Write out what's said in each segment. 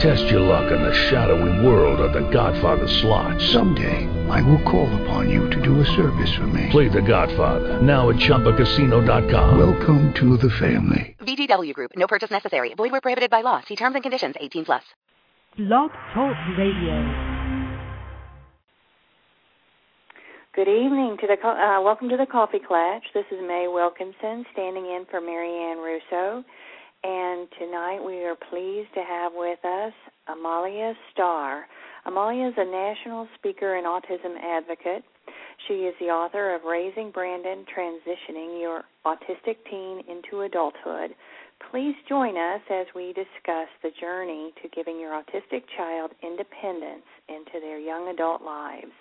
Test your luck in the shadowy world of The Godfather slot. Someday, I will call upon you to do a service for me. Play The Godfather now at ChumbaCasino.com. Welcome to the family. VGW Group. No purchase necessary. Void where prohibited by law. See terms and conditions. 18 plus. Blog Talk Radio. Good evening to the co- uh, welcome to the Coffee Klatch. This is May Wilkinson standing in for Marianne Russo, and tonight we are pleased to have with us Amalia Starr. Amalia is a national speaker and autism advocate. She is the author of Raising Brandon: Transitioning Your Autistic Teen into Adulthood. Please join us as we discuss the journey to giving your autistic child independence into their young adult lives.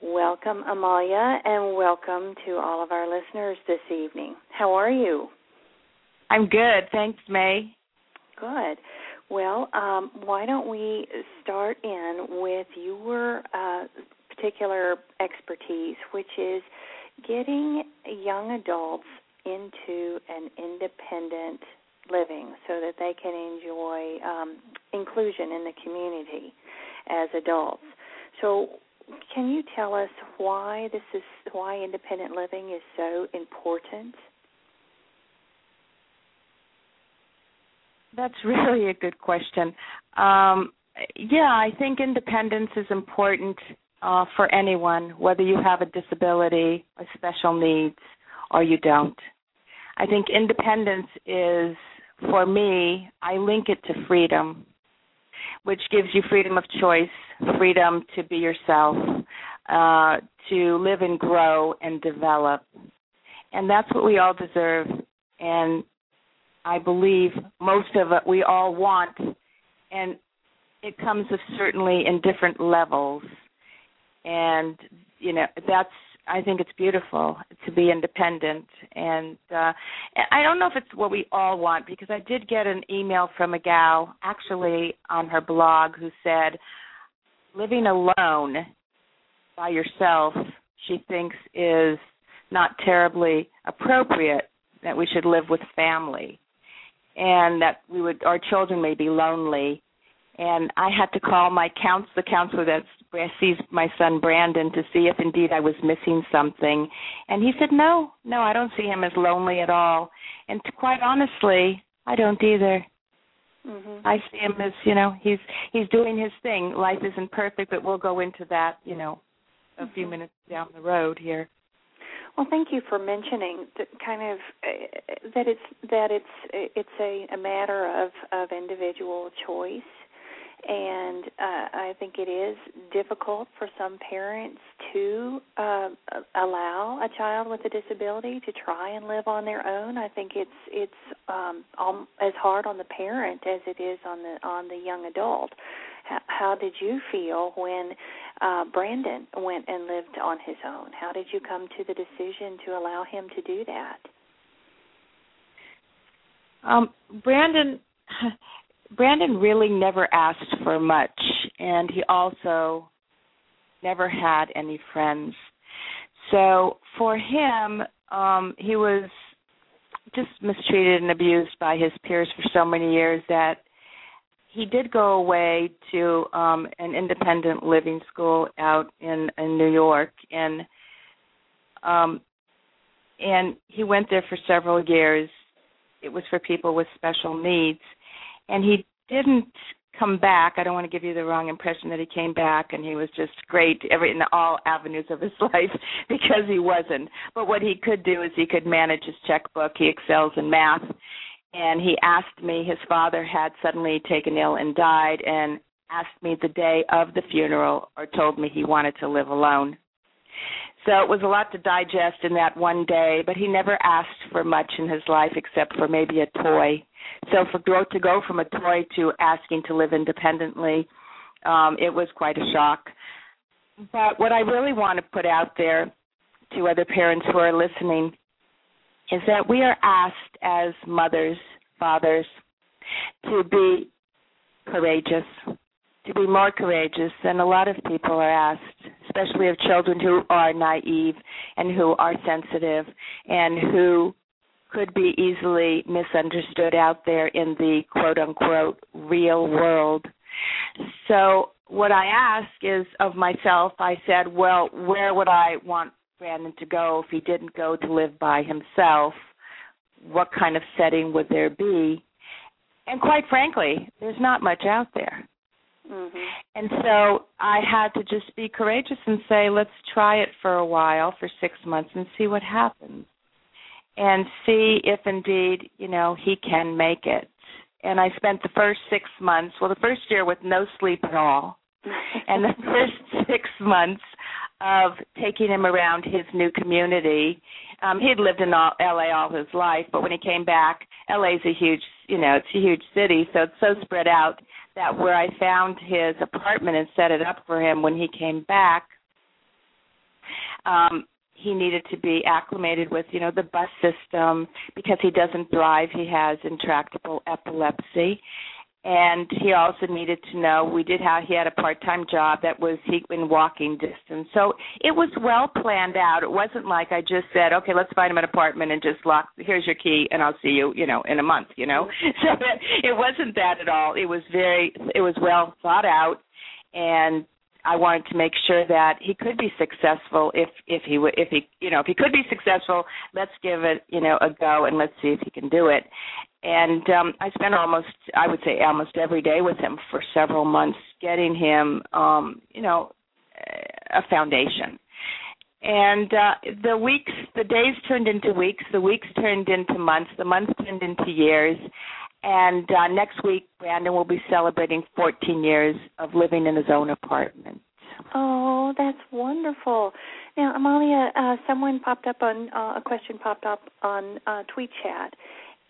Welcome, Amalia, and welcome to all of our listeners this evening. How are you? I'm good. Thanks, May. Good. Well, um, why don't we start in with your uh, particular expertise, which is getting young adults into an independent living so that they can enjoy um, inclusion in the community as adults. So, can you tell us why this is why independent living is so important? That's really a good question. Um, yeah, I think independence is important uh, for anyone, whether you have a disability or special needs or you don't. I think independence is, for me, I link it to freedom, which gives you freedom of choice, freedom to be yourself, uh, to live and grow and develop. And that's what we all deserve. And I believe most of it we all want. And it comes certainly in different levels. And, you know, that's I think it's beautiful to be independent, and uh, I don't know if it's what we all want because I did get an email from a gal actually on her blog who said living alone by yourself she thinks is not terribly appropriate that we should live with family and that we would our children may be lonely and I had to call my counsel, the counselor that sees my son Brandon, to see if indeed I was missing something. And he said, "No, no, I don't see him as lonely at all." And to, quite honestly, I don't either. Mm-hmm. I see him as you know he's he's doing his thing. Life isn't perfect, but we'll go into that you know a mm-hmm. few minutes down the road here. Well, thank you for mentioning that kind of uh, that it's that it's it's a, a matter of of individual choice and uh, I think it is difficult for some parents to uh, allow a child with a disability to try and live on their own. I think it's it's um, as hard on the parent as it is on the on the young adult. How, how did you feel when uh, Brandon went and lived on his own? How did you come to the decision to allow him to do that? Um, Brandon Brandon really never asked for much, and he also never had any friends. So for him, um, he was just mistreated and abused by his peers for so many years that he did go away to um an independent living school out in in New York and um and he went there for several years it was for people with special needs and he didn't come back. I don't want to give you the wrong impression that he came back and he was just great every in all avenues of his life because he wasn't. But what he could do is he could manage his checkbook. He excels in math. And he asked me his father had suddenly taken ill and died and asked me the day of the funeral or told me he wanted to live alone. So it was a lot to digest in that one day, but he never asked for much in his life except for maybe a toy so for growth to go from a toy to asking to live independently, um, it was quite a shock. But what I really want to put out there to other parents who are listening is that we are asked as mothers, fathers, to be courageous, to be more courageous than a lot of people are asked, especially of children who are naive and who are sensitive and who could be easily misunderstood out there in the quote unquote real world. So, what I ask is of myself, I said, well, where would I want Brandon to go if he didn't go to live by himself? What kind of setting would there be? And quite frankly, there's not much out there. Mm-hmm. And so I had to just be courageous and say, let's try it for a while, for six months, and see what happens. And see if indeed, you know, he can make it. And I spent the first six months, well, the first year with no sleep at all. and the first six months of taking him around his new community. Um, he had lived in all, LA all his life, but when he came back, LA's a huge, you know, it's a huge city, so it's so spread out that where I found his apartment and set it up for him when he came back, um, he needed to be acclimated with, you know, the bus system because he doesn't drive. He has intractable epilepsy, and he also needed to know we did have he had a part-time job that was he in walking distance. So it was well planned out. It wasn't like i just said okay let's find him an apartment and just lock here's your key and i'll see you you know in a month you know? Mm-hmm. So it, it wasn't that at all. It was very it was well thought out. And I wanted to make sure that he could be successful if if he would if he you know if he could be successful let's give it you know a go and let's see if he can do it and um I spent almost I would say almost every day with him for several months getting him um you know a foundation. And uh the weeks the days turned into weeks the weeks turned into months the months turned into years. And uh next week Brandon will be celebrating 14 years of living in his own apartment. Oh, that's wonderful. Now, Amalia, uh, someone popped up on uh, a question popped up on uh, Tweet Chat,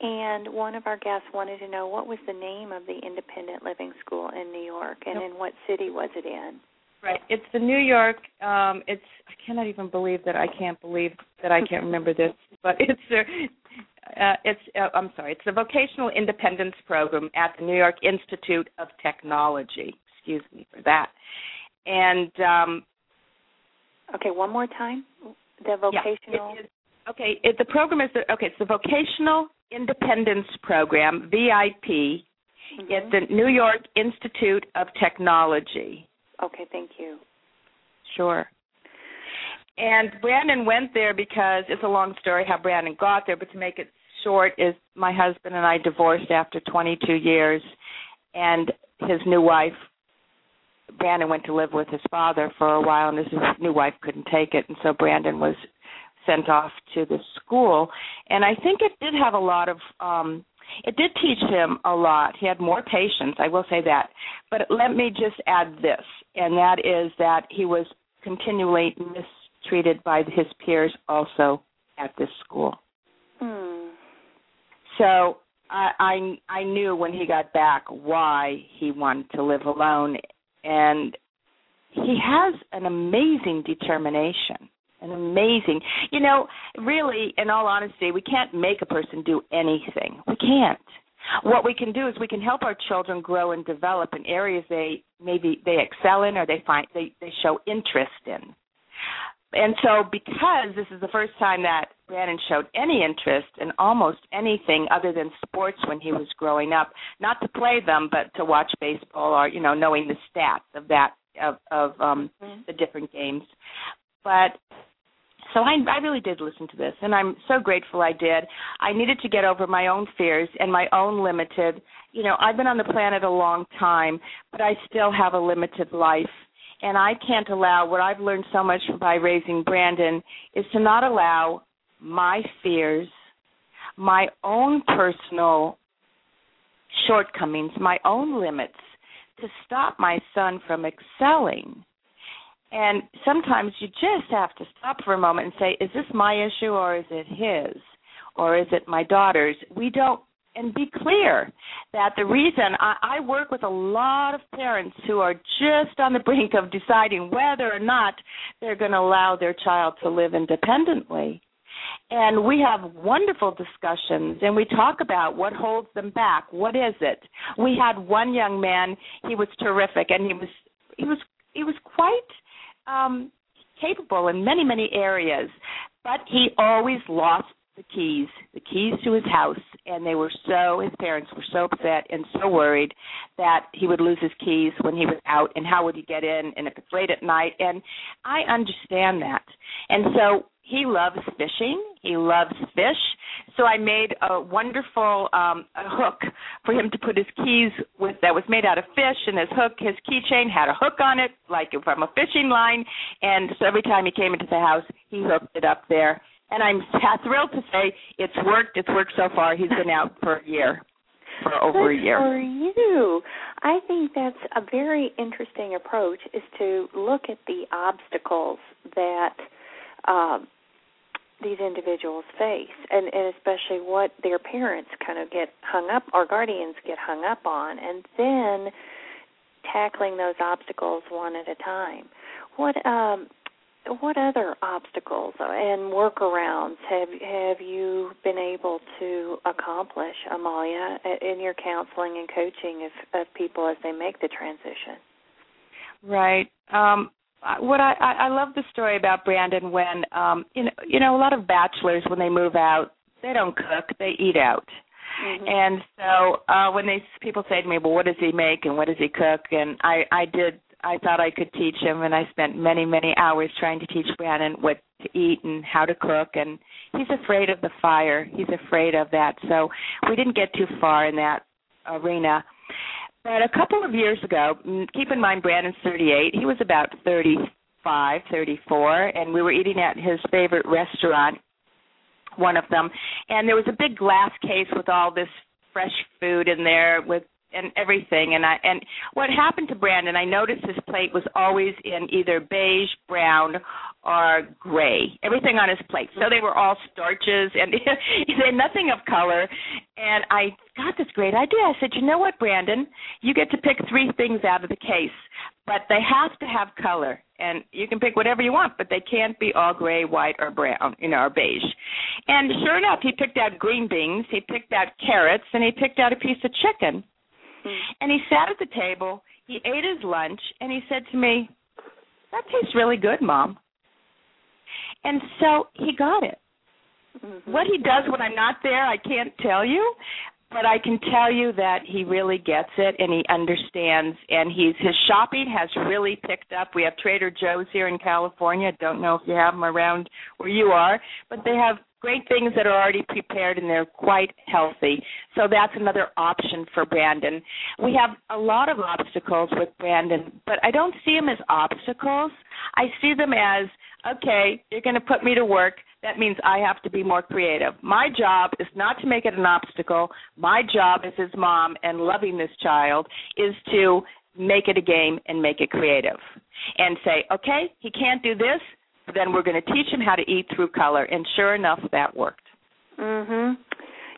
and one of our guests wanted to know what was the name of the independent living school in New York and in what city was it in? Right. It's the New York um it's I cannot even believe that I can't believe that I can't remember this, but it's the uh, it's uh, I'm sorry, it's the Vocational Independence Program at the New York Institute of Technology. Excuse me for that. And um Okay, one more time. The vocational. Yeah, okay, it, the program is the, okay. It's the Vocational Independence Program (VIP) mm-hmm. at the New York Institute of Technology. Okay, thank you. Sure. And Brandon went there because it's a long story how Brandon got there, but to make it short, is my husband and I divorced after 22 years, and his new wife, Brandon went to live with his father for a while, and his new wife couldn't take it, and so Brandon was sent off to the school. And I think it did have a lot of um it did teach him a lot. He had more patience, I will say that. But let me just add this, and that is that he was continually mistreated by his peers also at this school. Hmm. So I, I I knew when he got back why he wanted to live alone, and he has an amazing determination. An amazing, you know, really, in all honesty, we can't make a person do anything. We can't. What we can do is we can help our children grow and develop in areas they maybe they excel in or they find they they show interest in. And so, because this is the first time that Brandon showed any interest in almost anything other than sports when he was growing up, not to play them, but to watch baseball or you know knowing the stats of that of of um mm-hmm. the different games. But so I, I really did listen to this, and I'm so grateful I did. I needed to get over my own fears and my own limited. You know, I've been on the planet a long time, but I still have a limited life and I can't allow what I've learned so much by raising Brandon is to not allow my fears, my own personal shortcomings, my own limits to stop my son from excelling. And sometimes you just have to stop for a moment and say, is this my issue or is it his? Or is it my daughter's? We don't and be clear that the reason I, I work with a lot of parents who are just on the brink of deciding whether or not they're going to allow their child to live independently. and we have wonderful discussions and we talk about what holds them back what is it we had one young man he was terrific and he was he was he was quite um capable in many many areas but he always lost the keys the keys to his house and they were so his parents were so upset and so worried that he would lose his keys when he was out and how would he get in and if it's late at night and i understand that. And so he loves fishing. He loves fish. So I made a wonderful um a hook for him to put his keys with that was made out of fish and his hook his keychain had a hook on it like from a fishing line and so every time he came into the house he hooked it up there. And I'm thrilled to say it's worked. It's worked so far. He's been out for a year. For over Good a year. For you. I think that's a very interesting approach is to look at the obstacles that um these individuals face and, and especially what their parents kind of get hung up or guardians get hung up on and then tackling those obstacles one at a time. What um what other obstacles and workarounds have have you been able to accomplish amalia in your counseling and coaching of, of people as they make the transition? Right. Um what I, I love the story about Brandon when um you know you know a lot of bachelors when they move out they don't cook they eat out. Mm-hmm. and so uh when they people say to me well what does he make and what does he cook? And I I did I thought I could teach him and I spent many many hours trying to teach Brandon what to eat and how to cook and he's afraid of the fire. He's afraid of that. So we didn't get too far in that arena but a couple of years ago, keep in mind Brandon's 38, he was about 35, 34, and we were eating at his favorite restaurant, one of them, and there was a big glass case with all this fresh food in there with and everything and I and what happened to Brandon I noticed his plate was always in either beige, brown or gray. Everything on his plate. So they were all starches and nothing of color. And I got this great idea. I said, "You know what, Brandon? You get to pick three things out of the case, but they have to have color. And you can pick whatever you want, but they can't be all gray, white or brown, you know, or beige." And sure enough, he picked out green beans, he picked out carrots, and he picked out a piece of chicken. And he sat at the table, he ate his lunch, and he said to me, That tastes really good, Mom. And so he got it. Mm-hmm. What he does when I'm not there, I can't tell you, but I can tell you that he really gets it and he understands and he's his shopping has really picked up. We have Trader Joe's here in California. Don't know if you have them around where you are, but they have great things that are already prepared and they're quite healthy. So that's another option for Brandon. We have a lot of obstacles with Brandon, but I don't see them as obstacles. I see them as okay, you're going to put me to work. That means I have to be more creative. My job is not to make it an obstacle. My job as his mom and loving this child is to make it a game and make it creative. And say, okay, he can't do this then we're going to teach him how to eat through color. And sure enough, that worked. Mhm.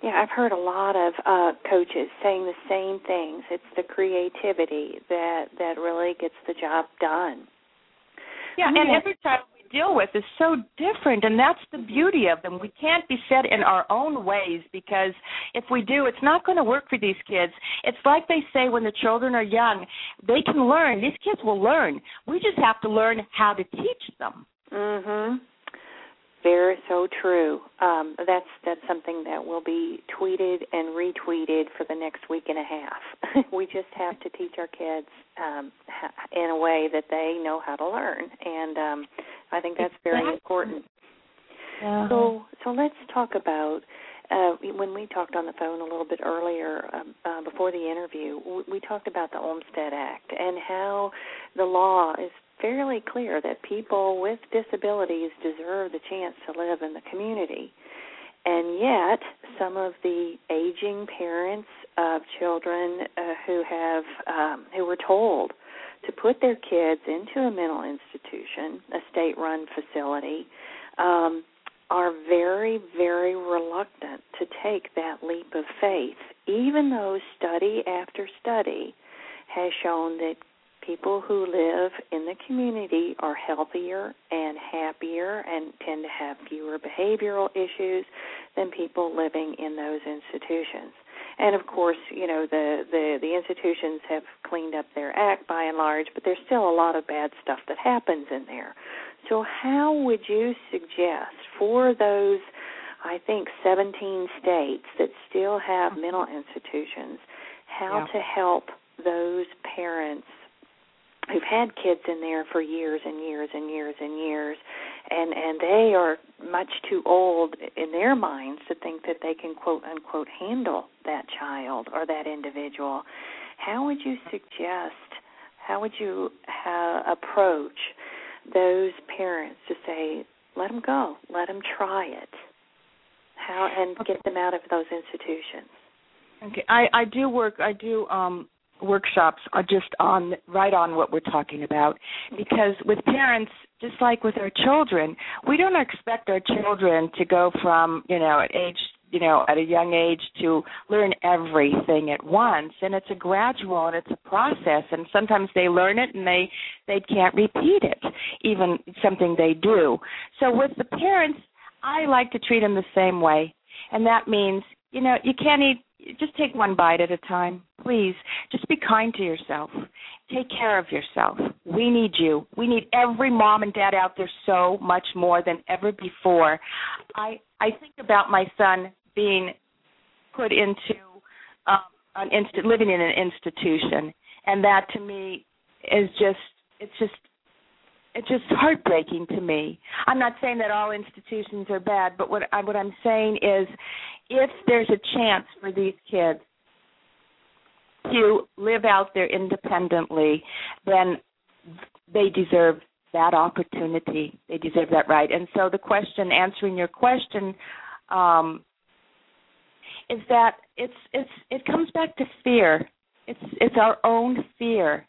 Yeah, I've heard a lot of uh coaches saying the same things. It's the creativity that that really gets the job done. Yeah, and every child we deal with is so different, and that's the beauty of them. We can't be set in our own ways because if we do, it's not going to work for these kids. It's like they say when the children are young, they can learn. These kids will learn. We just have to learn how to teach them. Mhm. Very so true. Um, that's that's something that will be tweeted and retweeted for the next week and a half. we just have to teach our kids um, in a way that they know how to learn, and um, I think that's very exactly. important. Uh-huh. So so let's talk about uh, when we talked on the phone a little bit earlier um, uh, before the interview, we, we talked about the Olmstead Act and how the law is fairly clear that people with disabilities deserve the chance to live in the community. And yet, some of the aging parents of children uh, who have um, who were told to put their kids into a mental institution, a state-run facility, um, are very, very reluctant to take that leap of faith, even though study after study has shown that people who live in the community are healthier and happier and tend to have fewer behavioral issues than people living in those institutions. And of course, you know, the, the, the institutions have cleaned up their act by and large, but there's still a lot of bad stuff that happens in there. So how would you suggest for those I think 17 states that still have mental institutions how Yeah. to help those parents who've had kids in there for years and years and years and years and and they are much too old in their minds to think that they can quote unquote handle that child or that individual. How would you suggest how would you ha- approach those parents to say let them go. Let them try it. How and get them out of those institutions. Okay, I I do work. I do um workshops are just on right on what we're talking about. Because with parents just like with our children we don't expect our children to go from you know at age you know at a young age to learn everything at once. And it's a gradual and it's a process. And sometimes they learn it and they they can't repeat it even something they do. So with the parents i like to treat them the same way. And that means you know you can't eat just take one bite at a time. Please just be kind to yourself. Take care of yourself. We need you. We need every mom and dad out there so much more than ever before. I i think about my son being put into um an inst- living in an institution and that to me is just it's just it's just heartbreaking to me. I'm not saying that all institutions are bad, but what I, what I'm saying is, if there's a chance for these kids to live out there independently, then they deserve that opportunity. They deserve that right. And so the question, answering your question, um, is that it's it's it comes back to fear. It's it's our own fear,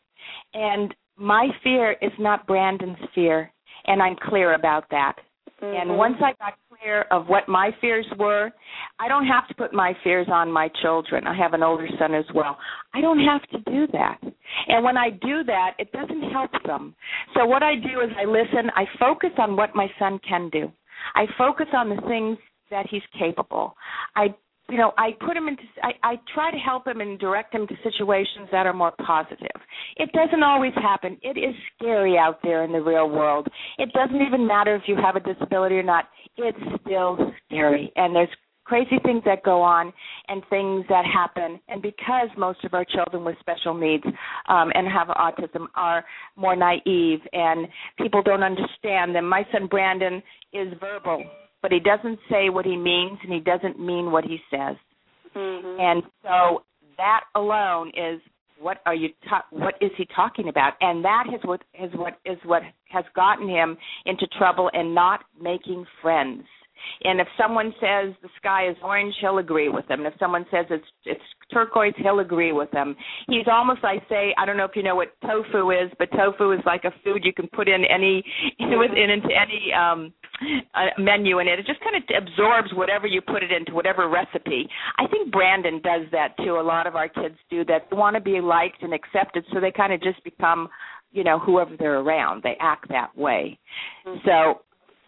and my fear is not Brandon's fear, and I'm clear about that. And mm-hmm. once I got clear of what my fears were, I don't have to put my fears on my children. I have an older son as well. I don't have to do that. And when I do that, it doesn't help them. So what I do is I listen, I focus on what my son can do. I focus on the things that he's capable. I you know, I put him into I, I try to help him and direct him to situations that are more positive. It doesn't always happen. It is scary out there in the real world. It doesn't even matter if you have a disability or not. It's still scary and there's crazy things that go on and things that happen and because most of our children with special needs um and have autism are more naive and people don't understand them my son brandon is verbal but he doesn't say what he means and he doesn't mean what he says. Mm-hmm. And so that alone is what are you ta- what is he talking about? And that is what is what is what has gotten him into trouble and not making friends. And if someone says the sky is orange, he'll agree with them. And if someone says it's it's turquoise, he'll agree with them. He's almost I say I don't know if you know what tofu is, but tofu is like a food you can put in any within into any um uh, menu and it it just kind of absorbs whatever you put it into whatever recipe. I think Brandon does that too. A lot of our kids do that. They want to be liked and accepted, so they kind of just become, you know, whoever they're around. They act that way. So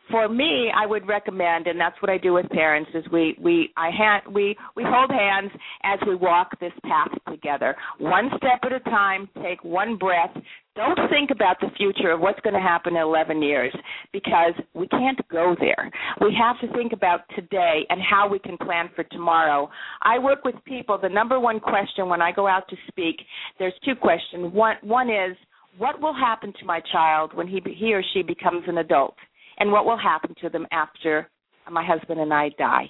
for me, I would recommend, and that's what I do with parents, is we we I hand we we hold hands as we walk this path together, one step at a time. Take one breath. Don't think about the future of what's going to happen in 11 years because we can't go there. We have to think about today and how we can plan for tomorrow. I work with people. The number one question when I go out to speak, there's two questions. One one is what will happen to my child when he he or she becomes an adult? And what will happen to them after my husband and I die.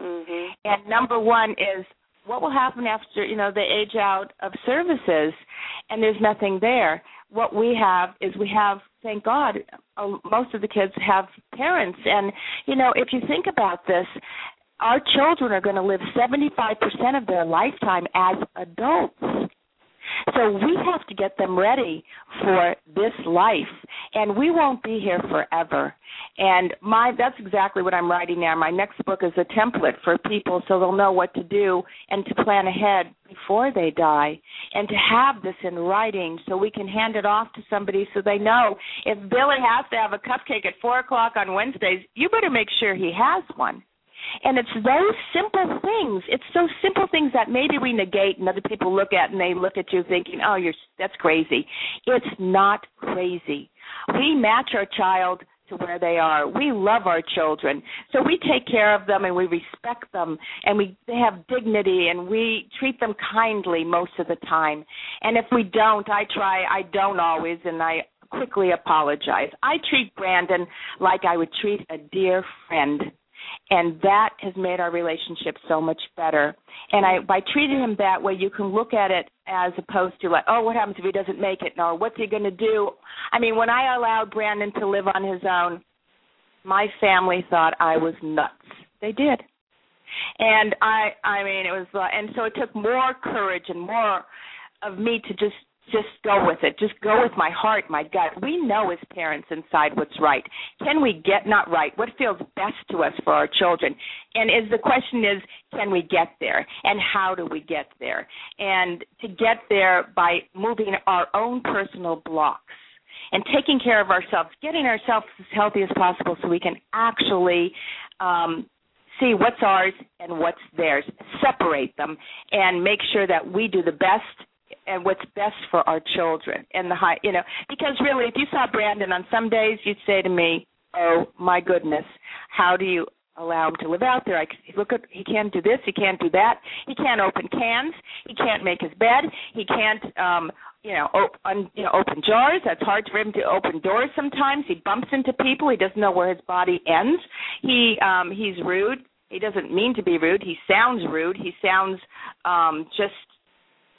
Mm-hmm. And number one is what will happen after you know they age out of services, and there's nothing there. What we have is we have, thank God, uh, most of the kids have parents, and you know if you think about this, our children are going to live 75% of their lifetime as adults. So we have to get them ready for this life and we won't be here forever. And my that's exactly what I'm writing now. My next book is a template for people so they'll know what to do and to plan ahead before they die and to have this in writing so we can hand it off to somebody so they know if Billy has to have a cupcake at four o'clock on Wednesdays, you better make sure he has one. And it's those simple things. It's those simple things that maybe we negate and other people look at and they look at you thinking, "Oh, you're that's crazy." It's not crazy. We match our child to where they are. We love our children. So we take care of them and we respect them and we they have dignity and we treat them kindly most of the time. And if we don't, I try I don't always and I quickly apologize. I treat Brandon like I would treat a dear friend and that has made our relationship so much better. And I by treating him that way, you can look at it as opposed to like, oh, what happens if he doesn't make it? No, what's he going to do? I mean, when I allowed Brandon to live on his own, my family thought I was nuts. They did. And I I mean, it was and so it took more courage and more of me to just just go with it. Just go with my heart, my gut. We know as parents inside what's right. Can we get not right? What feels best to us for our children? And is the question is, can we get there? And how do we get there? And to get there by moving our own personal blocks and taking care of ourselves, getting ourselves as healthy as possible so we can actually um, see what's ours and what's theirs, separate them, and make sure that we do the best and what's best for our children and the high you know because really if you saw brandon on some days you'd say to me oh my goodness how do you allow him to live out there? I look at he can't do this he can't do that. He can't open cans he can't make his bed he can't um you know open you know open jars. That's hard for him to open doors sometimes. He bumps into people. He doesn't know where his body ends. He um he's rude. He doesn't mean to be rude. He sounds rude. He sounds um just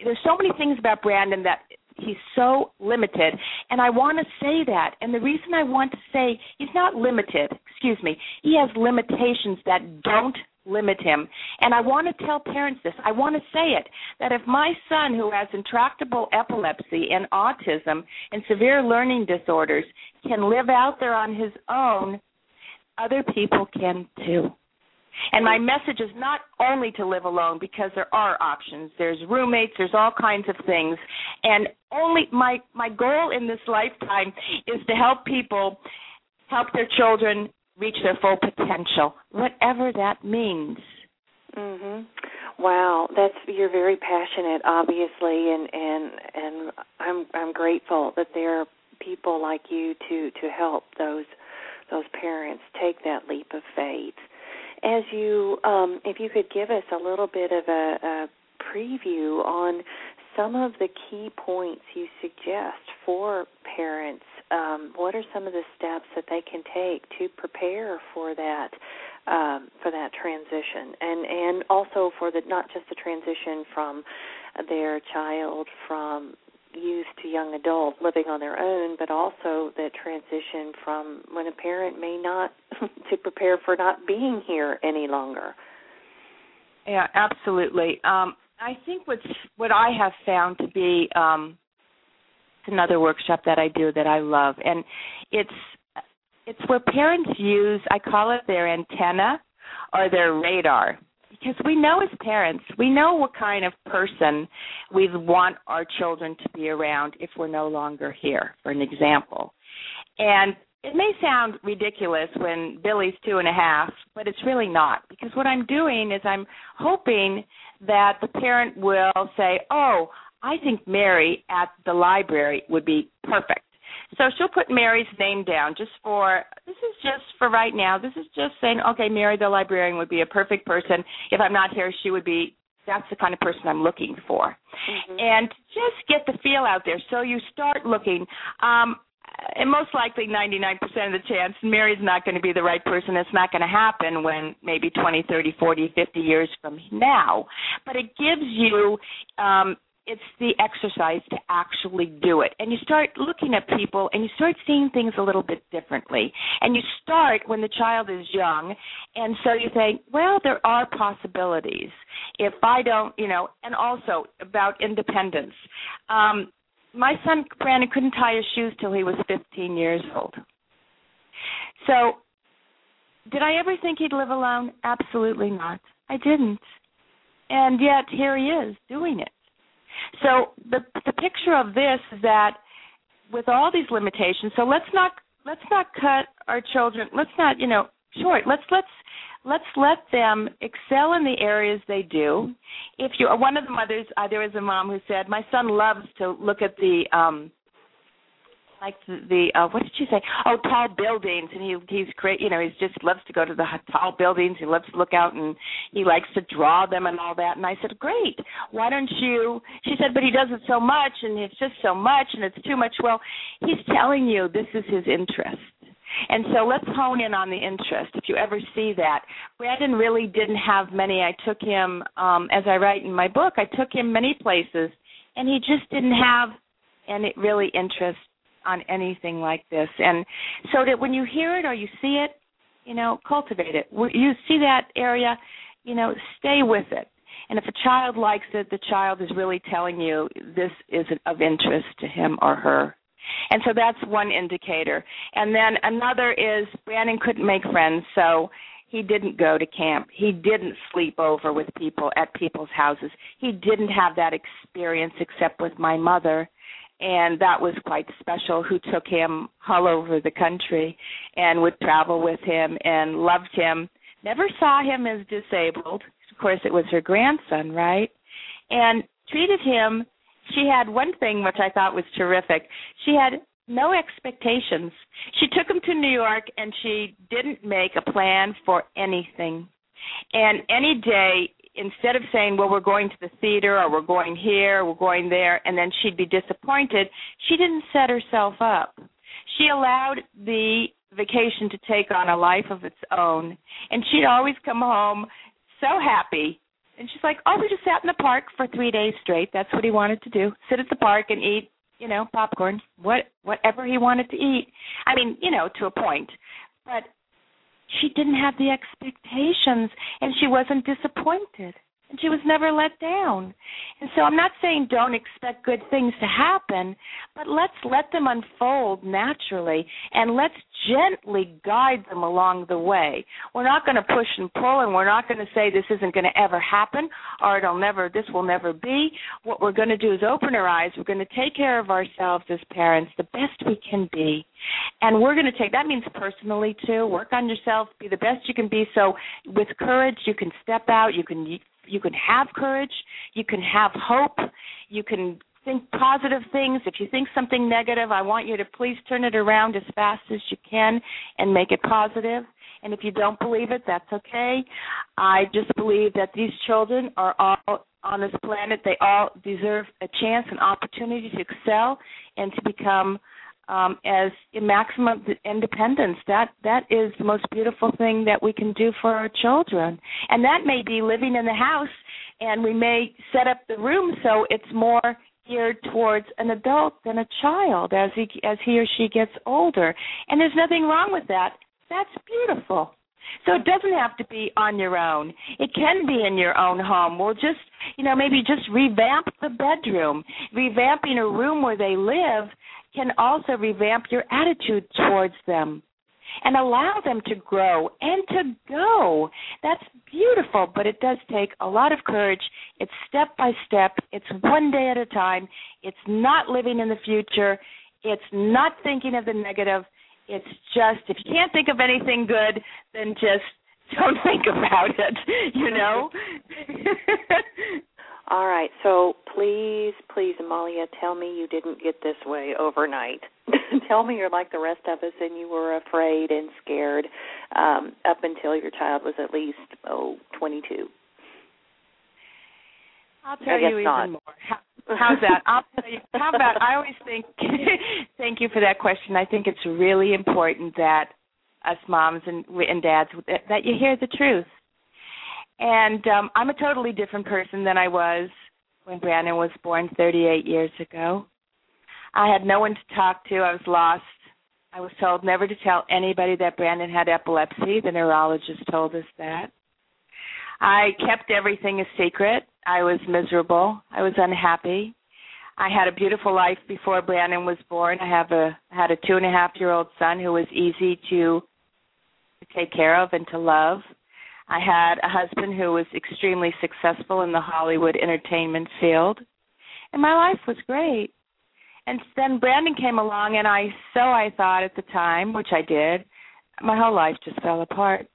there's so many things about Brandon that he's so limited and i want to say that. And the reason i want to say he's not limited excuse me he has limitations that don't limit him. And i want to tell parents this i want to say it that if my son who has intractable epilepsy and autism and severe learning disorders can live out there on his own other people can too and my message is not only to live alone because there are options. There's roommates, there's all kinds of things. And only my my goal in this lifetime is to help people help their children reach their full potential, whatever that means. Mhm. Wow, that's you're very passionate obviously and and and I'm I'm grateful that there are people like you to to help those those parents take that leap of faith as you, um, if you could give us a little bit of a, a preview on some of the key points you suggest for parents. Um, what are some of the steps that they can take to prepare for that um, for that transition, and and also for the not just the transition from their child from youth to young adult living on their own, but also the transition from when a parent may not to prepare for not being here any longer. Yeah, absolutely. Um, I think what's what I have found to be um, another workshop that I do that I love, and it's it's where parents use I call it their antenna or their radar because we know as parents, we know what kind of person we want our children to be around if we're no longer here, for an example. And it may sound ridiculous when Billy's two and a half, but it's really not because what I'm doing is I'm hoping that the parent will say, Oh, I think Mary at the library would be perfect. So she'll put Mary's name down just for this is just for right now. This is just saying, okay, Mary the librarian would be a perfect person. If I'm not here, she would be that's the kind of person I'm looking for. Mm-hmm. And just get the feel out there. So you start looking. Um and most likely 99% of the chance Mary's not going to be the right person. It's not going to happen when maybe 20, 30, 40, 50 years from now. But it gives you um it's the exercise to actually do it. And you start looking at people and you start seeing things a little bit differently. And you start when the child is young. And so you think, well, there are possibilities. If I don't, you know, and also about independence. Um, my son Brandon couldn't tie his shoes till he was 15 years old. So, did I ever think he'd live alone? Absolutely not. I didn't. And yet here he is doing it So the the picture of this is that with all these limitations, so let's not let's not cut our children. Let's not you know short. Let's let's let's let them excel in the areas they do. If you are one of the mothers, uh, there was a mom who said, "My son loves to look at the um like the, uh what did she say? Oh tall buildings. And he he's great you know he's just loves to go to the tall buildings. He loves to look out and he likes to draw them and all that. And i said great. Why don't you she said but he does it so much and it's just so much and it's too much. Well he's telling you this is his interest. And so let's hone in on the interest. If you ever see that, Brandon really didn't have many. I took him, um, as I write in my book, I took him many places, and he just didn't have any it really interest on anything like this. And so that when you hear it or you see it, you know, cultivate it. You see that area, you know, stay with it. And if a child likes it, the child is really telling you this is of interest to him or her. And so that's one indicator. And then another is Brandon couldn't make friends, so he didn't go to camp. He didn't sleep over with people at people's houses. He didn't have that experience except with my mother and that was quite special who took him all over the country and would travel with him and loved him. Never saw him as disabled. Of course it was her grandson right? And treated him she had one thing which i thought was terrific. She had no expectations. She took him to new york and she didn't make a plan for anything. And any day instead of saying, well, we're going to the theater or we're going here, or we're going there, and then she'd be disappointed, she didn't set herself up. She allowed the vacation to take on a life of its own, and she'd always come home so happy. And she's like, oh, we just sat in the park for three days straight. That's what he wanted to do. Sit at the park and eat, you know, popcorn, what whatever he wanted to eat. I mean, you know, to a point. But she didn't have the expectations and she wasn't disappointed and she was never let down. And so I'm not saying don't expect good things to happen, but let's let them unfold naturally and let's gently guide them along the way. We're not going to push and pull and we're not going to say this isn't going to ever happen or it'll never this will never be. What we're going to do is open our eyes. We're going to take care of ourselves as parents the best we can be. And we're going to take that means personally too. Work on yourself, be the best you can be so with courage you can step out, you can you can have courage, you can have hope, you can think positive things. If you think something negative, I want you to please turn it around as fast as you can and make it positive. And if you don't believe it, that's okay. I just believe that these children are all on this planet. They all deserve a chance, an opportunity to excel and to become um, as maximum independence. That that is the most beautiful thing that we can do for our children, and that may be living in the house, and we may set up the room so it's more geared towards an adult than a child as he as he or she gets older. And there's nothing wrong with that. That's beautiful. So it doesn't have to be on your own. It can be in your own home. We'll just, you know, maybe just revamp the bedroom. Revamping a room where they live can also revamp your attitude towards them and allow them to grow and to go. That's beautiful, but it does take a lot of courage. It's step by step, it's one day at a time. It's not living in the future, it's not thinking of the negative. It's just if you can't think of anything good, then just don't think about it, you know? All right. So please, please, Amalia, tell me you didn't get this way overnight. tell me you're like the rest of us and you were afraid and scared um, up until your child was at least oh 22. I'll tell you not. even more. How, how's that? I'll tell you. How about? I always think. thank you for that question. I think it's really important that us moms and and dads that you hear the truth and um, I'm a totally different person than I was when Brandon was born 38 years ago. I had no one to talk to. I was lost. I was told never to tell anybody that Brandon had epilepsy. The neurologist told us that. I kept everything a secret. I was miserable. I was unhappy. I had a beautiful life before Brandon was born. I have a I had a two and a half year old son who was easy to to take care of and to love. I had a husband who was extremely successful in the Hollywood entertainment field. and my life was great. And then Brandon came along, and I so I thought at the time, which I did, my whole life just fell apart.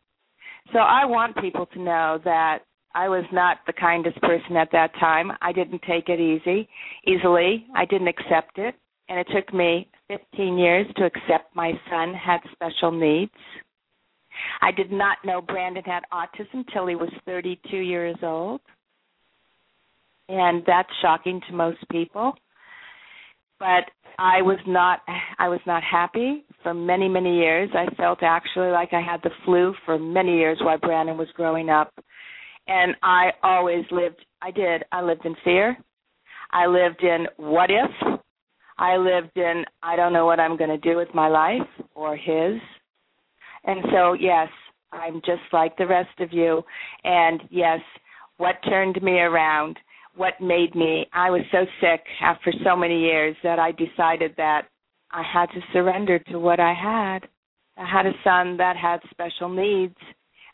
So I want people to know that I was not the kindest person at that time. I didn't take it easy, easily. I didn't accept it, and it took me 15 years to accept my son had special needs. I did not know Brandon had autism till he was 32 years old. And that's shocking to most people. But I was not I was not happy for many many years. I felt actually like I had the flu for many years while Brandon was growing up. And I always lived I did. I lived in fear. I lived in what if. I lived in I don't know what I'm going to do with my life or his. And so, yes, I'm just like the rest of you. And yes, what turned me around, what made me, I was so sick after so many years that I decided that I had to surrender to what I had. I had a son that had special needs.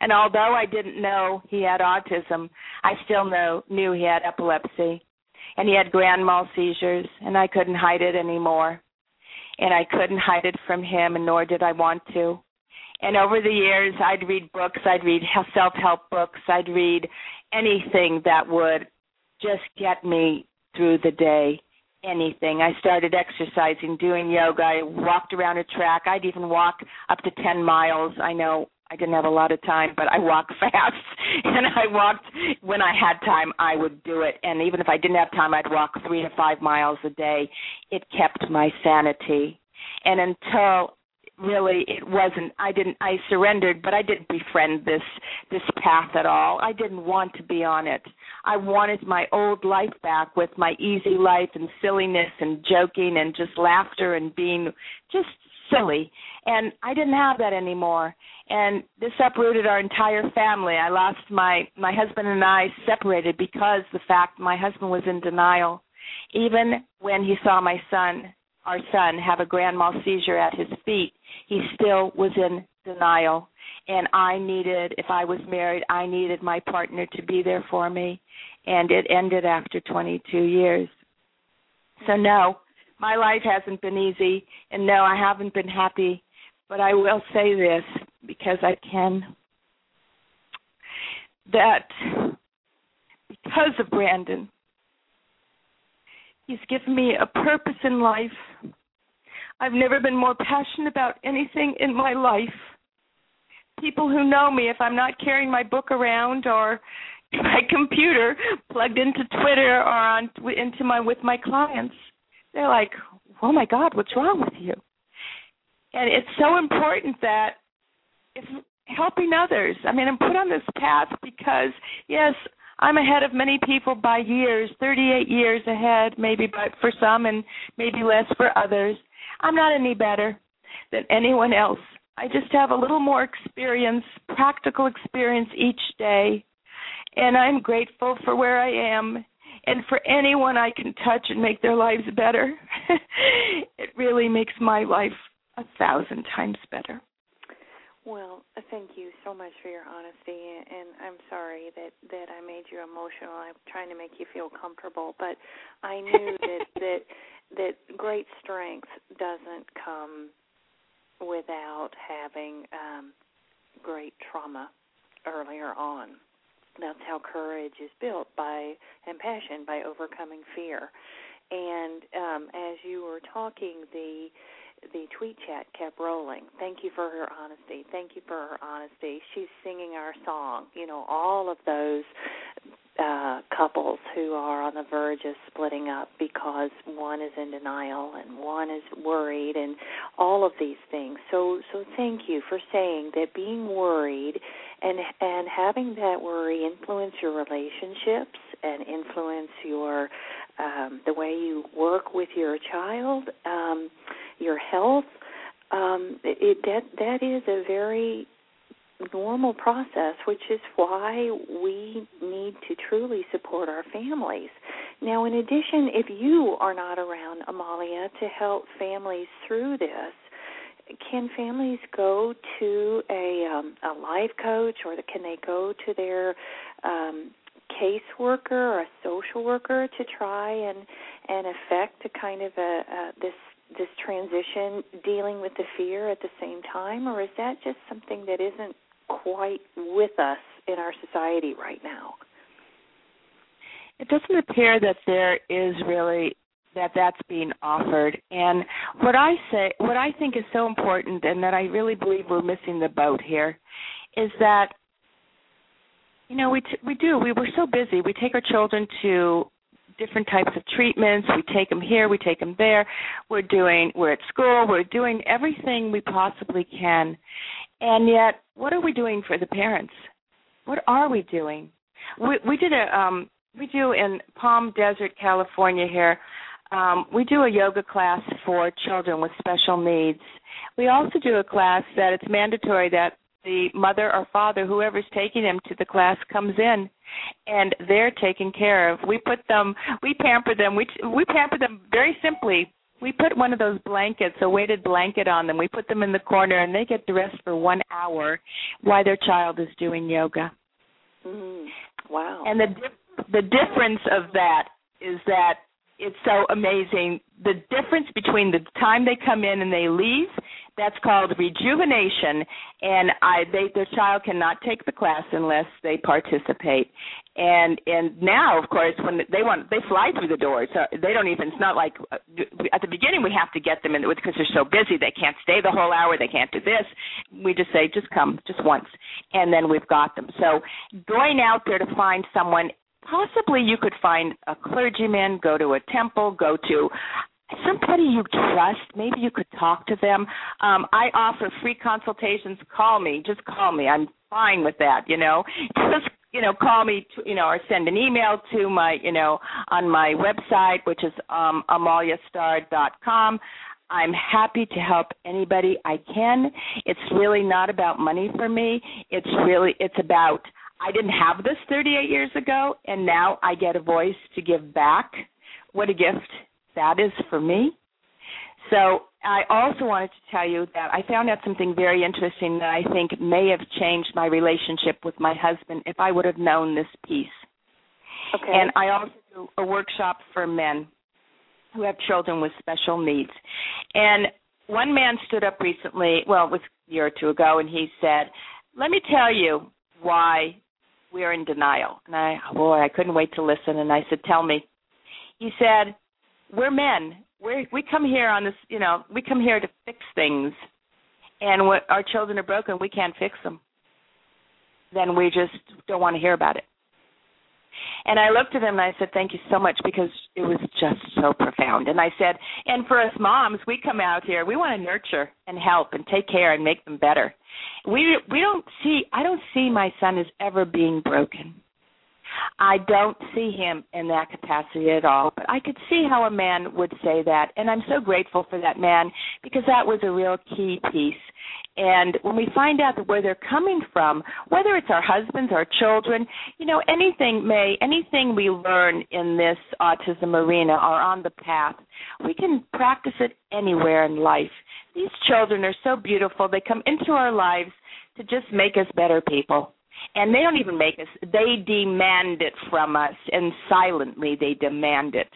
And although I didn't know he had autism, I still know knew he had epilepsy. And he had grand mal seizures, and I couldn't hide it anymore. And I couldn't hide it from him, and nor did I want to. And over the years, I'd read books, I'd read self help books, I'd read anything that would just get me through the day. Anything. I started exercising, doing yoga. I walked around a track. I'd even walk up to 10 miles. I know I didn't have a lot of time, but I walked fast. and I walked when I had time, I would do it. And even if I didn't have time, I'd walk three to five miles a day. It kept my sanity. And until really it wasn't i didn't i surrendered but i didn't befriend this this path at all. I didn't want to be on it. I wanted my old life back with my easy life and silliness and joking and just laughter and being just silly. And i didn't have that anymore. And this uprooted our entire family. I lost my my husband and i separated because the fact my husband was in denial. Even when he saw my son our son have a grand mal seizure at his feet, he still was in denial. And I needed, if I was married, I needed my partner to be there for me. And it ended after 22 years. So, no, my life hasn't been easy. And no, I haven't been happy. But I will say this because I can that because of Brandon, He's given me a purpose in life. I've never been more passionate about anything in my life. People who know me, if I'm not carrying my book around or my computer plugged into Twitter or on into my with my clients, they're like, "Oh my God, what's wrong with you?" And it's so important that if helping others. I mean, I'm put on this path because yes, I'm ahead of many people by years, 38 years ahead, maybe but for some and maybe less for others. I'm not any better than anyone else. I just have a little more experience, practical experience each day. And I'm grateful for where I am and for anyone I can touch and make their lives better. it really makes my life a thousand times better. Well, thank you so much for your honesty, and I'm sorry that that I made you emotional. I'm trying to make you feel comfortable, but I knew that that that great strength doesn't come without having um, great trauma earlier on. That's how courage is built by and passion by overcoming fear. And um, as you were talking, the the tweet chat kept rolling. Thank you for her honesty. Thank you for her honesty. She's singing our song. You know, all of those uh, couples who are on the verge of splitting up because one is in denial and one is worried and all of these things. So so thank you for saying that being worried and and having that worry influence your relationships and influence your um, the way you work with your child, um, your health. Um, it, that that is a very normal process, which is why we need to truly support our families. Now, in addition, if you are not around, Amalia, to help families through this, can families go to a um, a life coach, or can they go to their um, caseworker or a social worker to try and and affect a kind of a, a this this transition dealing with the fear at the same time or is that just something that isn't quite with us in our society right now? It doesn't appear that there is really that that's being offered. And what i say what i think is so important and that i really believe we're missing the boat here is that you know we t- we do we were so busy. We take our children to different types of treatments. We take them here we take them there. We're doing we're at school we're doing everything we possibly can. And yet what are we doing for the parents? What are we doing? We we did a um we do in palm desert california here um, we do a yoga class for children with special needs. We also do a class that it's mandatory that the mother or father, whoever's taking them to the class, comes in, and they're taken care of. We put them, we pamper them. We we pamper them very simply. We put one of those blankets, a weighted blanket on them. We put them in the corner, and they get to rest for one hour while their child is doing yoga. Mm, wow! And the the difference of that is that it's so amazing. The difference between the time they come in and they leave, that's called rejuvenation, and I they their child cannot take the class unless they participate. And and now, of course, when they want, they fly through the doors. So they don't even. It's not like uh, at the beginning we have to get them in because they're so busy. They can't stay the whole hour. They can't do this. We just say, just come, just once, and then we've got them. So going out there to find someone possibly you could find a clergyman, go to a temple, go to somebody you trust. Maybe you could talk to them. Um, I offer free consultations. Call me. Just call me. I'm fine with that. You know, just you know, call me. To, you know, or send an email to my you know on my website, which is um, amaliastarr.com. I'm happy to help anybody I can. It's really not about money for me. It's really it's about I didn't have this 38 years ago, and now I get a voice to give back. What a gift that is for me. So I also wanted to tell you that I found out something very interesting that I think may have changed my relationship with my husband if I would have known this piece. Okay. And I also do a workshop for men who have children with special needs. And one man stood up recently, well, it was a year or two ago, and he said, Let me tell you why we're in denial. And I, boy, I couldn't wait to listen. And I said, tell me. He said, we're men. We we come here on this, you know, we come here to fix things, and what our children are broken, we can't fix them. Then we just don't want to hear about it. And I looked at him and I said, Thank you so much because it was just so profound. And I said, And for us moms, we come out here, we want to nurture and help and take care and make them better. We we don't see I don't see my son as ever being broken. I don't see him in that capacity at all. But I could see how a man would say that. And I'm so grateful for that man because that was a real key piece. And when we find out where they're coming from, whether it's our husbands, our children, you know, anything may, anything we learn in this autism arena or on the path, we can practice it anywhere in life. These children are so beautiful. They come into our lives to just make us better people and they don't even make us they demand it from us and silently they demand it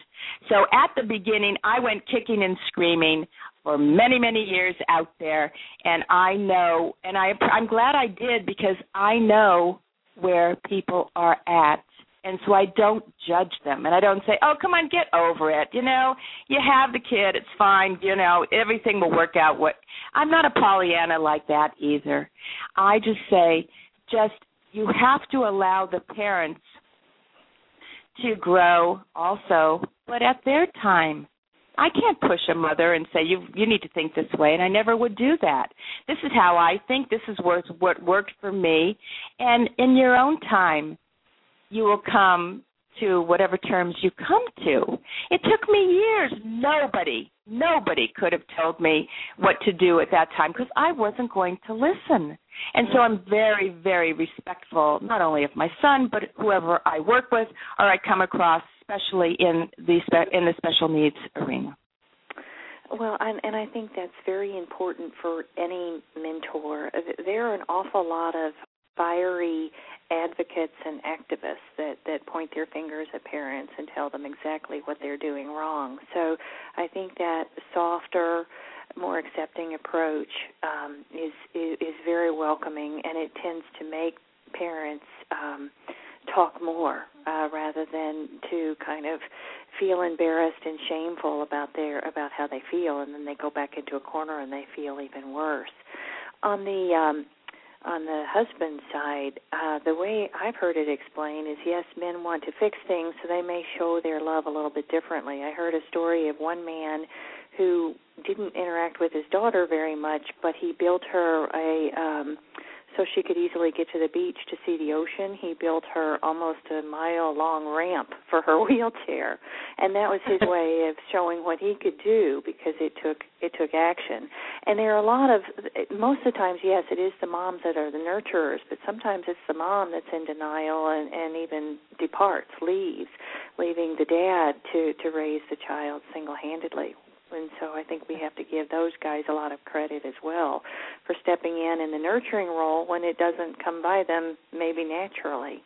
so at the beginning i went kicking and screaming for many many years out there and i know and i i'm glad i did because i know where people are at and so I don't judge them and I don't say, "Oh, come on, get over it." You know, you have the kid, it's fine, you know, everything will work out what I'm not a Pollyanna like that either. I just say just you have to allow the parents to grow also, but at their time. I can't push a mother and say you you need to think this way, and I never would do that. This is how I think. This is what what worked for me, and in your own time, you will come to whatever terms you come to. It took me years. Nobody, nobody could have told me what to do at that time because I wasn't going to listen. And so I'm very, very respectful not only of my son, but whoever I work with or I come across, especially in the in the special needs arena. Well, and, and I think that's very important for any mentor. There are an awful lot of fiery advocates and activists that that point their fingers at parents and tell them exactly what they're doing wrong. So I think that softer, more accepting approach um, is, is very welcoming, and it tends to make parents um, talk more uh, rather than to kind of feel embarrassed and shameful about their about how they feel, and then they go back into a corner and they feel even worse. On the um, on the husband side, uh, the way I've heard it explained is yes, men want to fix things, so they may show their love a little bit differently. I heard a story of one man who didn't interact with his daughter very much, but he built her a um so she could easily get to the beach to see the ocean, he built her almost a mile long ramp for her wheelchair. And that was his way of showing what he could do because it took it took action. And there are a lot of most of the times yes, it is the moms that are the nurturers, but sometimes it's the mom that's in denial and and even departs, leaves, leaving the dad to to raise the child single-handedly and so I think we have to give those guys a lot of credit as well for stepping in in the nurturing role when it doesn't come by them maybe naturally.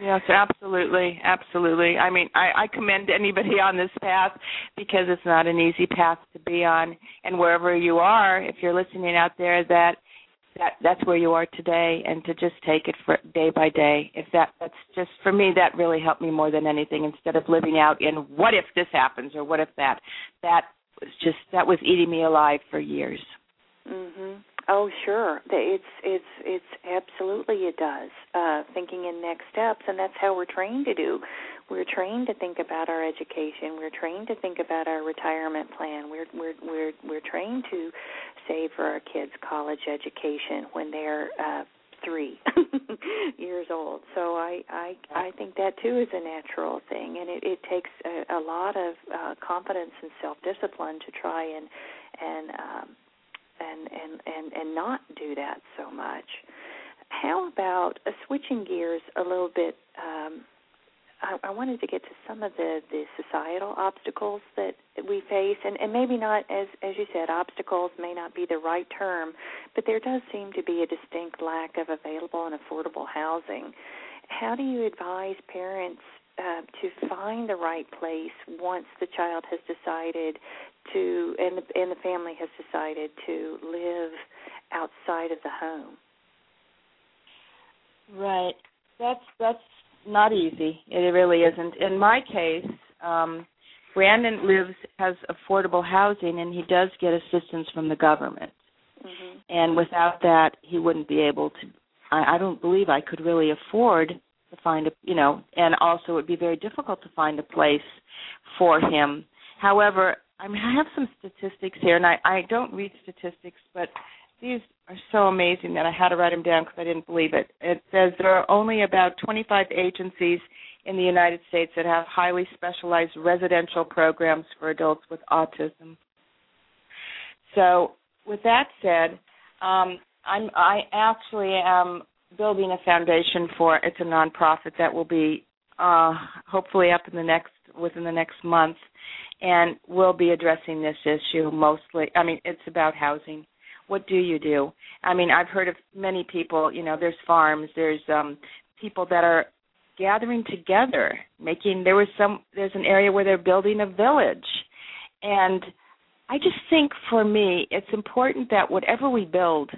Yes, absolutely, absolutely. I mean, I, I commend anybody on this path because it's not an easy path to be on. And wherever you are, if you're listening out there, that that that's where you are today, and to just take it for day by day. If that that's just for me, that really helped me more than anything. Instead of living out in what if this happens or what if that, that was just that was eating me alive for years. Mhm. Oh, sure. It's it's it's absolutely it does. Uh thinking in next steps and that's how we're trained to do. We're trained to think about our education. We're trained to think about our retirement plan. We're we're we're we're trained to save for our kids' college education when they're uh 3 years old. So I I I think that too is a natural thing and it it takes a, a lot of uh confidence and self-discipline to try and and um and and and and not do that so much. How about uh, switching gears a little bit? Um, I, I wanted to get to some of the the societal obstacles that we face, and, and maybe not as as you said, obstacles may not be the right term, but there does seem to be a distinct lack of available and affordable housing. How do you advise parents uh, to find the right place once the child has decided to and the and the family has decided to live outside of the home. Right. That's that's not easy. It really isn't. In my case, um Brandon lives has affordable housing and he does get assistance from the government. Mm-hmm. And without that, he wouldn't be able to I, I don't believe I could really afford to find a you know, and also it would be very difficult to find a place for him. However, I mean, I have some statistics here, and I, I don't read statistics, but these are so amazing that I had to write them down because I didn't believe it. It says there are only about 25 agencies in the United States that have highly specialized residential programs for adults with autism. So, with that said, um, I'm, I actually am building a foundation for it's a nonprofit that will be uh, hopefully up in the next within the next month and we'll be addressing this issue mostly. I mean, it's about housing. What do you do? I mean, I've heard of many people, you know, there's farms, there's um people that are gathering together, making there was some there's an area where they're building a village. And I just think for me, it's important that whatever we build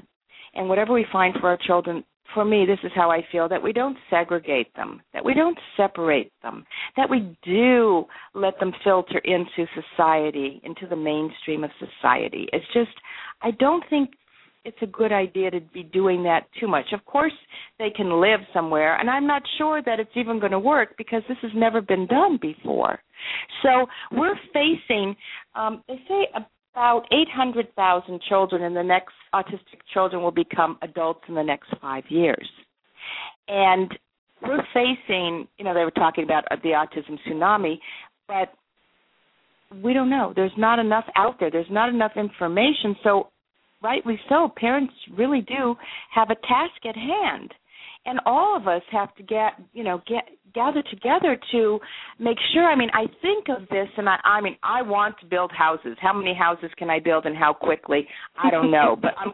and whatever we find for our children for me, this is how I feel that we don't segregate them, that we don't separate them, that we do let them filter into society, into the mainstream of society. It's just, I don't think it's a good idea to be doing that too much. Of course, they can live somewhere, and I'm not sure that it's even going to work because this has never been done before. So we're facing, um, they say about 800,000 children in the next autistic children will become adults in the next 5 years. And we're facing, you know, they were talking about the autism tsunami, but we don't know. There's not enough out there. There's not enough information. So, rightly so, parents really do have a task at hand. And all of us have to get, you know, get gather together to make sure i mean i think of this and i i mean i want to build houses how many houses can i build and how quickly i don't know but i'm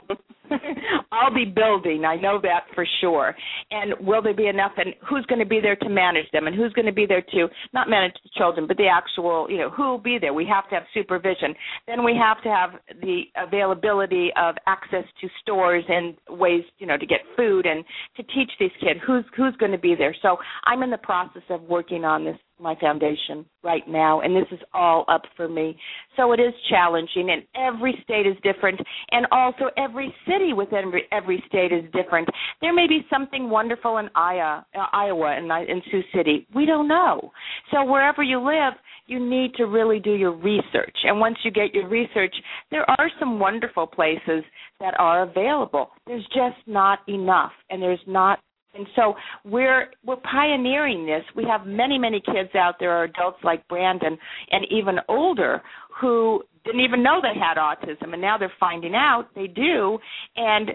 I'll be building. I know that for sure. And will there be enough? And who's going to be there to manage them? And who's going to be there to not manage the children, but the actual, you know, who will be there? We have to have supervision. Then we have to have the availability of access to stores and ways, you know, to get food and to teach these kids who's who's going to be there. So I'm in the process of working on this my foundation right now and this is all up for me. So it is challenging and every state is different and also every city within every, state is different. There may be something wonderful in iowa uh, iowa and in sioux city. We don't know. So wherever you live you need to really do your research. And once you get your research there are some wonderful places that are available. There's just not enough and there's not and so we're we're pioneering this. We have many many kids out there, or adults like Brandon, and even older, who didn't even know they had autism, and now they're finding out they do. And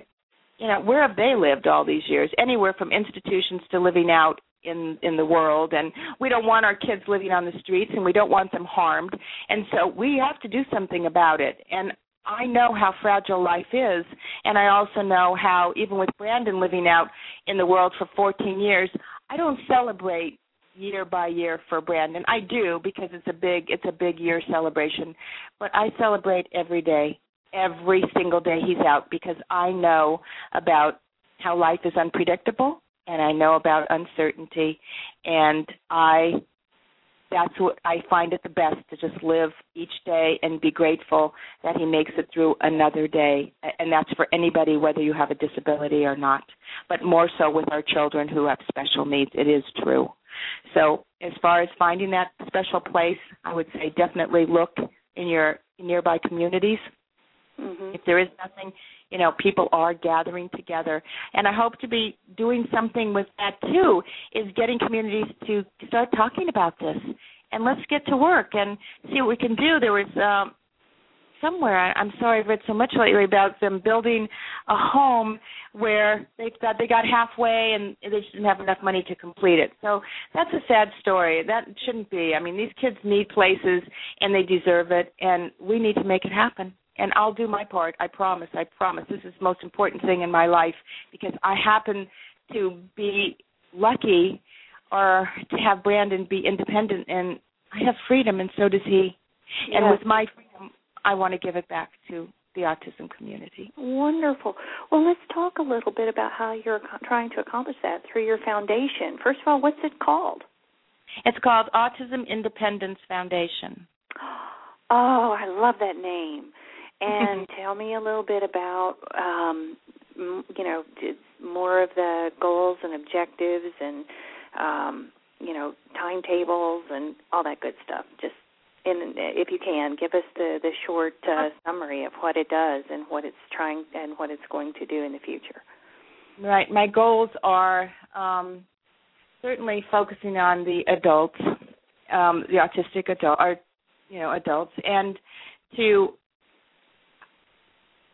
you know, where have they lived all these years? Anywhere from institutions to living out in in the world and we don't want our kids living on the streets and we don't want them harmed and so we have to do something about it and I know how fragile life is, and I also know how even with Brandon living out in the world for 14 years, I don't celebrate year by year for Brandon. I do because it's a big it's a big year celebration, but I celebrate every day, every single day he's out because I know about how life is unpredictable and I know about uncertainty and I that's what I find it the best to just live each day and be grateful that he makes it through another day. And that's for anybody, whether you have a disability or not. But more so with our children who have special needs, it is true. So, as far as finding that special place, I would say definitely look in your nearby communities. Mm-hmm. If there is nothing, you know people are gathering together. And i hope to be doing something with that too is getting communities to start talking about this. And let's get to work and see what we can do. There was um somewhere I, i'm sorry i've read so much lately about them building a home where they got they got halfway and they just didn't have enough money to complete it. So that's a sad story. That shouldn't be. I mean these kids need places and they deserve it and we need to make it happen and I'll do my part. I promise. I promise. This is the most important thing in my life because I happen to be lucky or to have Brandon be independent and I have freedom and so does he. Yes. And with my freedom, I want to give it back to the autism community. Wonderful. Well, let's talk a little bit about how you're trying to accomplish that through your foundation. First of all, what's it called? It's called Autism Independence Foundation. Oh, I love that name and tell me a little bit about um, you know more of the goals and objectives and um, you know timetables and all that good stuff. Just in, if you can, give us the the short uh, summary of what it does and what it's trying and what it's going to do in the future. Right. My goals are um, certainly focusing on the adults, um, the autistic adult, or you know adults, and to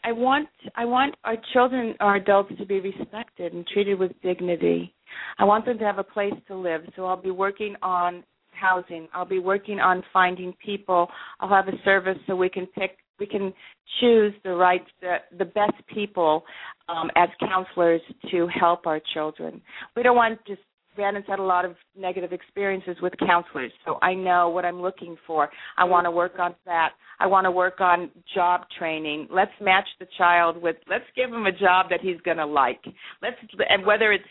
I want I want our children our adults to be respected and treated with dignity. I want them to have a place to live. So I'll be working on housing. I'll be working on finding people. I'll have a service so we can pick we can choose the right the, the best people um, as counselors to help our children. We don't want just Brandon's had a lot of negative experiences with counselors, so I know what I'm looking for. I want to work on that. I want to work on job training. Let's match the child with. Let's give him a job that he's going to like. Let's and whether it's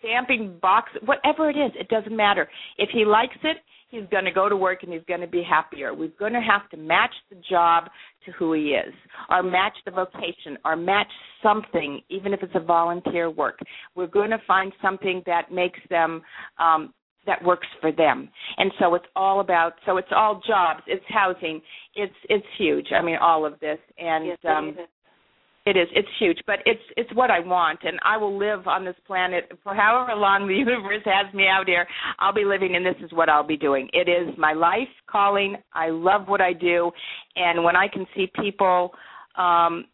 stamping box, whatever it is, it doesn't matter. If he likes it, he's going to go to work and he's going to be happier. We're going to have to match the job to who he is, or match the vocation, or match something, even if it's a volunteer work. We're going to find something that makes them um, that works for them. And so it's all about so it's all jobs, it's housing, it's it's huge. I mean all of this and yes, um it is. It's huge, but it's it's what I want, and I will live on this planet for however long the universe has me out here. I'll be living, and this is what I'll be doing. It is my life calling. I love what I do, and when I can see people, um,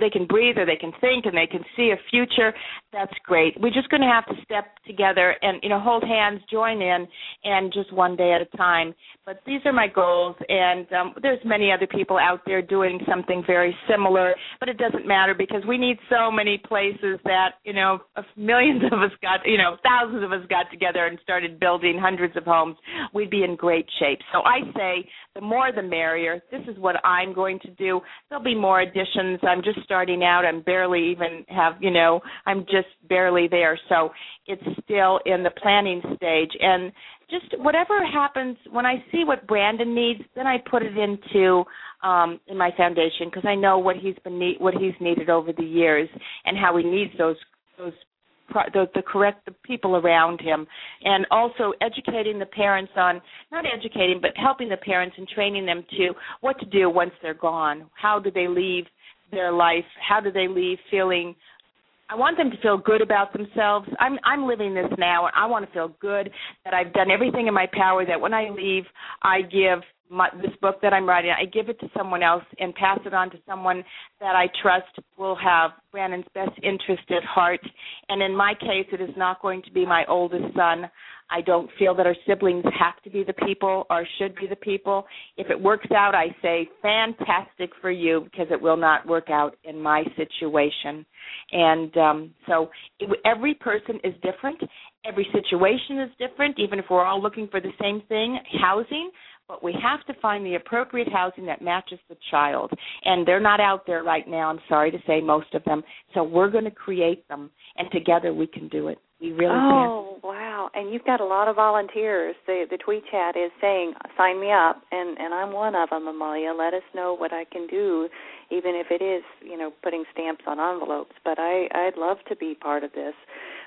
they can breathe or they can think and they can see a future, that's great. We're just going to have to step together and you know hold hands, join in, and just one day at a time. But these are my goals, and um, there's many other people out there doing something very similar. But it doesn't matter because we need so many places that you know millions of us got you know thousands of us got together and started building hundreds of homes. We'd be in great shape. So I say the more the merrier. This is what I'm going to do. There'll be more additions. I'm just starting out. I'm barely even have you know I'm just barely there. So it's still in the planning stage and just whatever happens when I see what Brandon needs, then I put it into um in my foundation because I know what he's been need, what he's needed over the years and how he needs those those the, the correct the people around him and also educating the parents on not educating but helping the parents and training them to what to do once they're gone how do they leave their life how do they leave feeling I want them to feel good about themselves. I'm I'm living this now and I want to feel good that I've done everything in my power that when I leave I give my, this book that I'm writing, I give it to someone else and pass it on to someone that I trust will have Brandon's best interest at heart. And in my case, it is not going to be my oldest son. I don't feel that our siblings have to be the people or should be the people. If it works out, I say fantastic for you because it will not work out in my situation. And um, so it, every person is different. Every situation is different, even if we're all looking for the same thing, housing but we have to find the appropriate housing that matches the child. And they're not out there right now, I'm sorry to say, most of them. So we're going to create them, and together we can do it. We really oh, can. wow. And you've got a lot of volunteers. The the tweet chat is saying, "Sign me up." And and I'm one of them, Amalia. Let us know what I can do even if it is, you know, putting stamps on envelopes, but I I'd love to be part of this.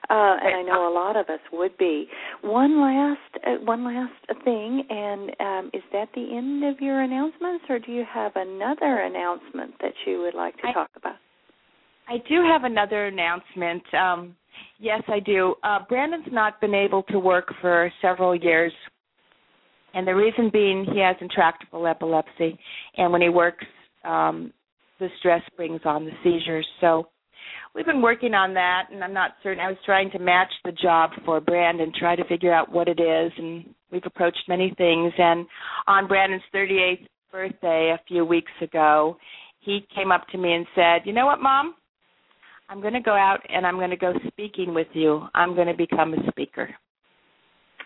Uh, and I know a lot of us would be. One last, uh, one last thing, and um, is that the end of your announcements, or do you have another announcement that you would like to I, talk about? I do have another announcement. Um, yes, I do. Uh, Brandon's not been able to work for several years, and the reason being he has intractable epilepsy, and when he works, um, the stress brings on the seizures. So we've been working on that, and I'm not certain. I was trying to match the job for Brandon, try to figure out what it is, and we've approached many things. And on Brandon's 38th birthday a few weeks ago, he came up to me and said, "You know what, Mom? I'm going to go out and I'm going to go speaking with you. I'm going to become a speaker."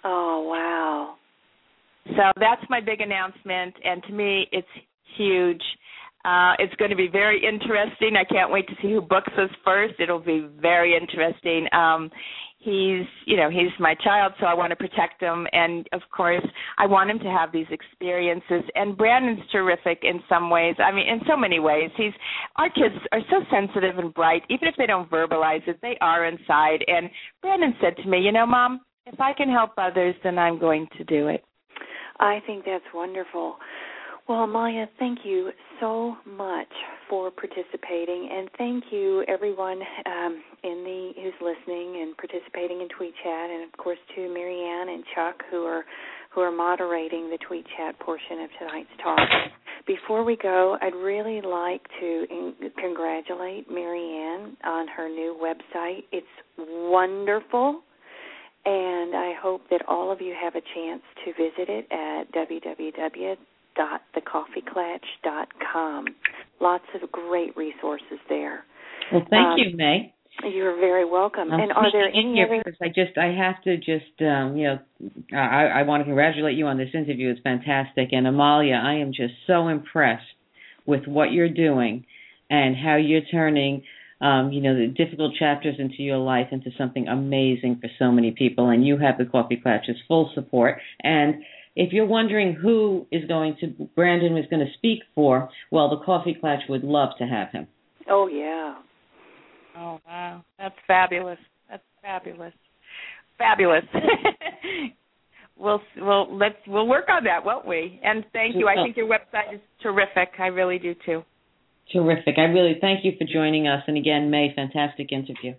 Oh wow! So that's my big announcement, and to me, it's huge uh, it's going to be very interesting. I can't wait to see who books us first. It'll be very interesting. Um, he's, you know, he's my child, so I want to protect him, and of course, I want him to have these experiences. And Brandon's terrific in some ways. I mean, in so many ways. He's our kids are so sensitive and bright, even if they don't verbalize it, they are inside. And Brandon said to me, you know, Mom, if I can help others, then I'm going to do it. I think that's wonderful. Well, Maya, thank you so much for participating, and thank you everyone um, in the who's listening and participating in Tweet Chat, and of course to Marianne and Chuck who are who are moderating the Tweet Chat portion of tonight's talk. Before we go, I'd really like to in- congratulate Marianne on her new website. It's wonderful and I hope that all of you have a chance to visit it at www www.thecoffeeklatch.com. Lots of great resources there. Well, thank um, you, May. You're very welcome. I'm and are there any here other? Because I just I have to just um, you know I, I want to congratulate you on this interview. It's fantastic, and Amalia, I am just so impressed with what you're doing and how you're turning um, you know, the difficult chapters into your life into something amazing for so many people. And you have the Coffee Klatch's full support. And if you're wondering who is going to Brandon was going to speak for, well, the Coffee Klatch would love to have him. Oh yeah. Oh wow, that's fabulous. That's fabulous. Fabulous. we'll we'll let's we'll work on that, won't we? And thank you. I think your website is terrific. I really do too. Terrific. I really thank you for joining us. And again, May, fantastic interview.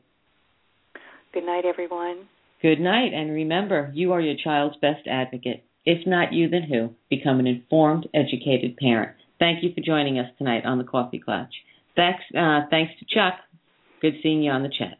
Good night, everyone. Good night. And remember, you are your child's best advocate. If not you, then who? Become an informed, educated parent. Thank you for joining us tonight on the Coffee Klatch. Thanks, uh, thanks to Chuck. Good seeing you on the chat.